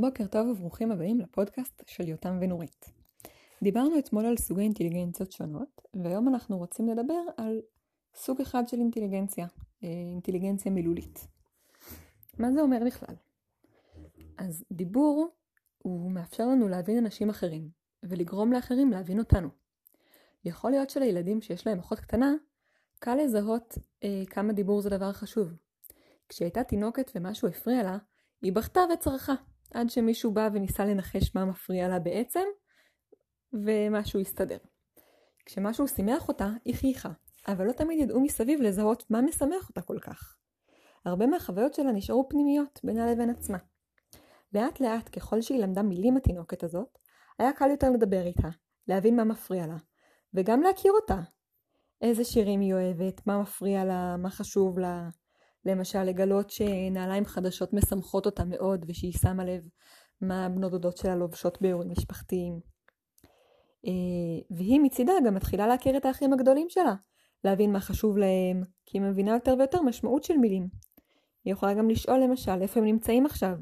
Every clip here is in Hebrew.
בוקר טוב וברוכים הבאים לפודקאסט של יותם ונורית. דיברנו אתמול על סוגי אינטליגנציות שונות, והיום אנחנו רוצים לדבר על סוג אחד של אינטליגנציה, אה, אינטליגנציה מילולית. מה זה אומר בכלל? אז דיבור הוא מאפשר לנו להבין אנשים אחרים, ולגרום לאחרים להבין אותנו. יכול להיות שלילדים שיש להם אחות קטנה, קל לזהות אה, כמה דיבור זה דבר חשוב. כשהייתה תינוקת ומשהו הפריע לה, היא בכתה וצרחה, עד שמישהו בא וניסה לנחש מה מפריע לה בעצם, ומשהו הסתדר. כשמשהו שימח אותה, היא חייכה, אבל לא תמיד ידעו מסביב לזהות מה משמח אותה כל כך. הרבה מהחוויות שלה נשארו פנימיות בינה לבין עצמה. לאט לאט, ככל שהיא למדה מילים התינוקת הזאת, היה קל יותר לדבר איתה, להבין מה מפריע לה, וגם להכיר אותה. איזה שירים היא אוהבת, מה מפריע לה, מה חשוב לה, למשל לגלות שנעליים חדשות משמחות אותה מאוד ושהיא שמה לב מה בנות דודות שלה לובשות באירועים משפחתיים. אה, והיא מצידה גם מתחילה להכיר את האחים הגדולים שלה, להבין מה חשוב להם, כי היא מבינה יותר ויותר משמעות של מילים. היא יכולה גם לשאול למשל איפה הם נמצאים עכשיו,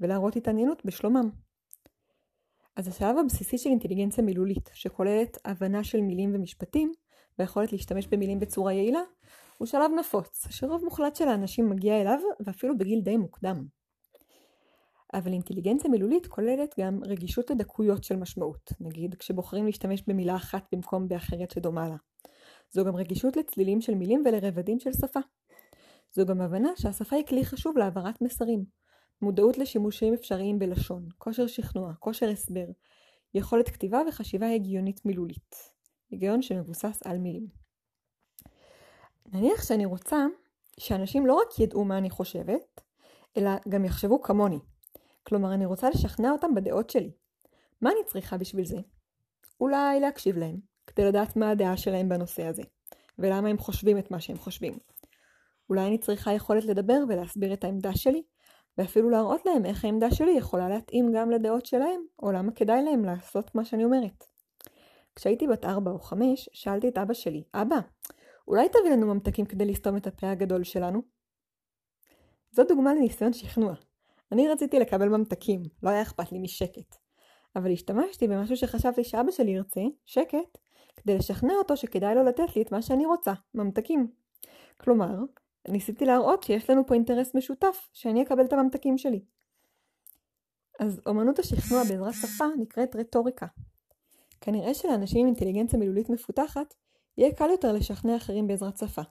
ולהראות התעניינות בשלומם. אז השלב הבסיסי של אינטליגנציה מילולית, שכוללת הבנה של מילים ומשפטים, והיכולת להשתמש במילים בצורה יעילה, הוא שלב נפוץ, שרוב מוחלט של האנשים מגיע אליו, ואפילו בגיל די מוקדם. אבל אינטליגנציה מילולית כוללת גם רגישות לדקויות של משמעות, נגיד כשבוחרים להשתמש במילה אחת במקום באחרת שדומה לה. זו גם רגישות לצלילים של מילים ולרבדים של שפה. זו גם הבנה שהשפה היא כלי חשוב להעברת מסרים, מודעות לשימושים אפשריים בלשון, כושר שכנוע, כושר הסבר, יכולת כתיבה וחשיבה הגיונית מילולית. היגיון שמבוסס על מילים. נניח שאני רוצה שאנשים לא רק ידעו מה אני חושבת, אלא גם יחשבו כמוני. כלומר, אני רוצה לשכנע אותם בדעות שלי. מה אני צריכה בשביל זה? אולי להקשיב להם, כדי לדעת מה הדעה שלהם בנושא הזה, ולמה הם חושבים את מה שהם חושבים. אולי אני צריכה יכולת לדבר ולהסביר את העמדה שלי, ואפילו להראות להם איך העמדה שלי יכולה להתאים גם לדעות שלהם, או למה כדאי להם לעשות מה שאני אומרת. כשהייתי בת 4 או 5, שאלתי את אבא שלי, אבא, אולי תביא לנו ממתקים כדי לסתום את הפה הגדול שלנו? זו דוגמה לניסיון שכנוע. אני רציתי לקבל ממתקים, לא היה אכפת לי משקט. אבל השתמשתי במשהו שחשבתי שאבא שלי ירצה, שקט, כדי לשכנע אותו שכדאי לו לתת לי את מה שאני רוצה, ממתקים. כלומר, ניסיתי להראות שיש לנו פה אינטרס משותף, שאני אקבל את הממתקים שלי. אז אומנות השכנוע בעזרת שפה נקראת רטוריקה. כנראה שלאנשים עם אינטליגנציה מילולית מפותחת, יהיה קל יותר לשכנע אחרים בעזרת שפה,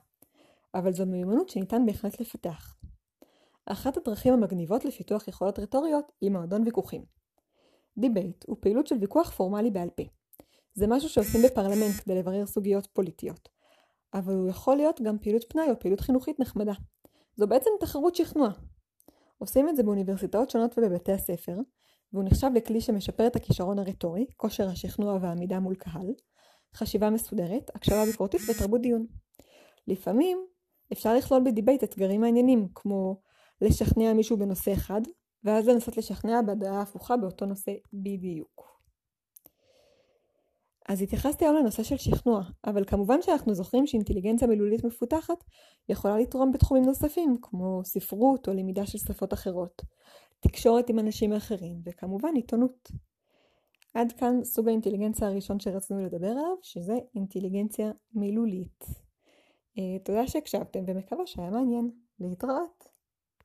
אבל זו מיומנות שניתן בהחלט לפתח. אחת הדרכים המגניבות לפיתוח יכולות רטוריות היא מועדון ויכוחים. דיבייט הוא פעילות של ויכוח פורמלי בעל פה. זה משהו שעושים בפרלמנט כדי לברר סוגיות פוליטיות, אבל הוא יכול להיות גם פעילות פנאי או פעילות חינוכית נחמדה. זו בעצם תחרות שכנוע. עושים את זה באוניברסיטאות שונות ובבתי הספר, והוא נחשב לכלי שמשפר את הכישרון הרטורי, כושר השכנוע והעמידה מול קהל, חשיבה מסודרת, הקשבה ביקורתית ותרבות דיון. לפעמים אפשר לכלול בדיבייט אתגרים מעניינים, כמו לשכנע מישהו בנושא אחד, ואז לנסות לשכנע בדעה הפוכה באותו נושא בדיוק. אז התייחסתי היום לנושא של שכנוע, אבל כמובן שאנחנו זוכרים שאינטליגנציה מילולית מפותחת יכולה לתרום בתחומים נוספים, כמו ספרות או למידה של שפות אחרות, תקשורת עם אנשים אחרים, וכמובן עיתונות. עד כאן סוג האינטליגנציה הראשון שרצינו לדבר עליו, שזה אינטליגנציה מילולית. אה, תודה שהקשבתם ומקווה שהיה מעניין. להתראות.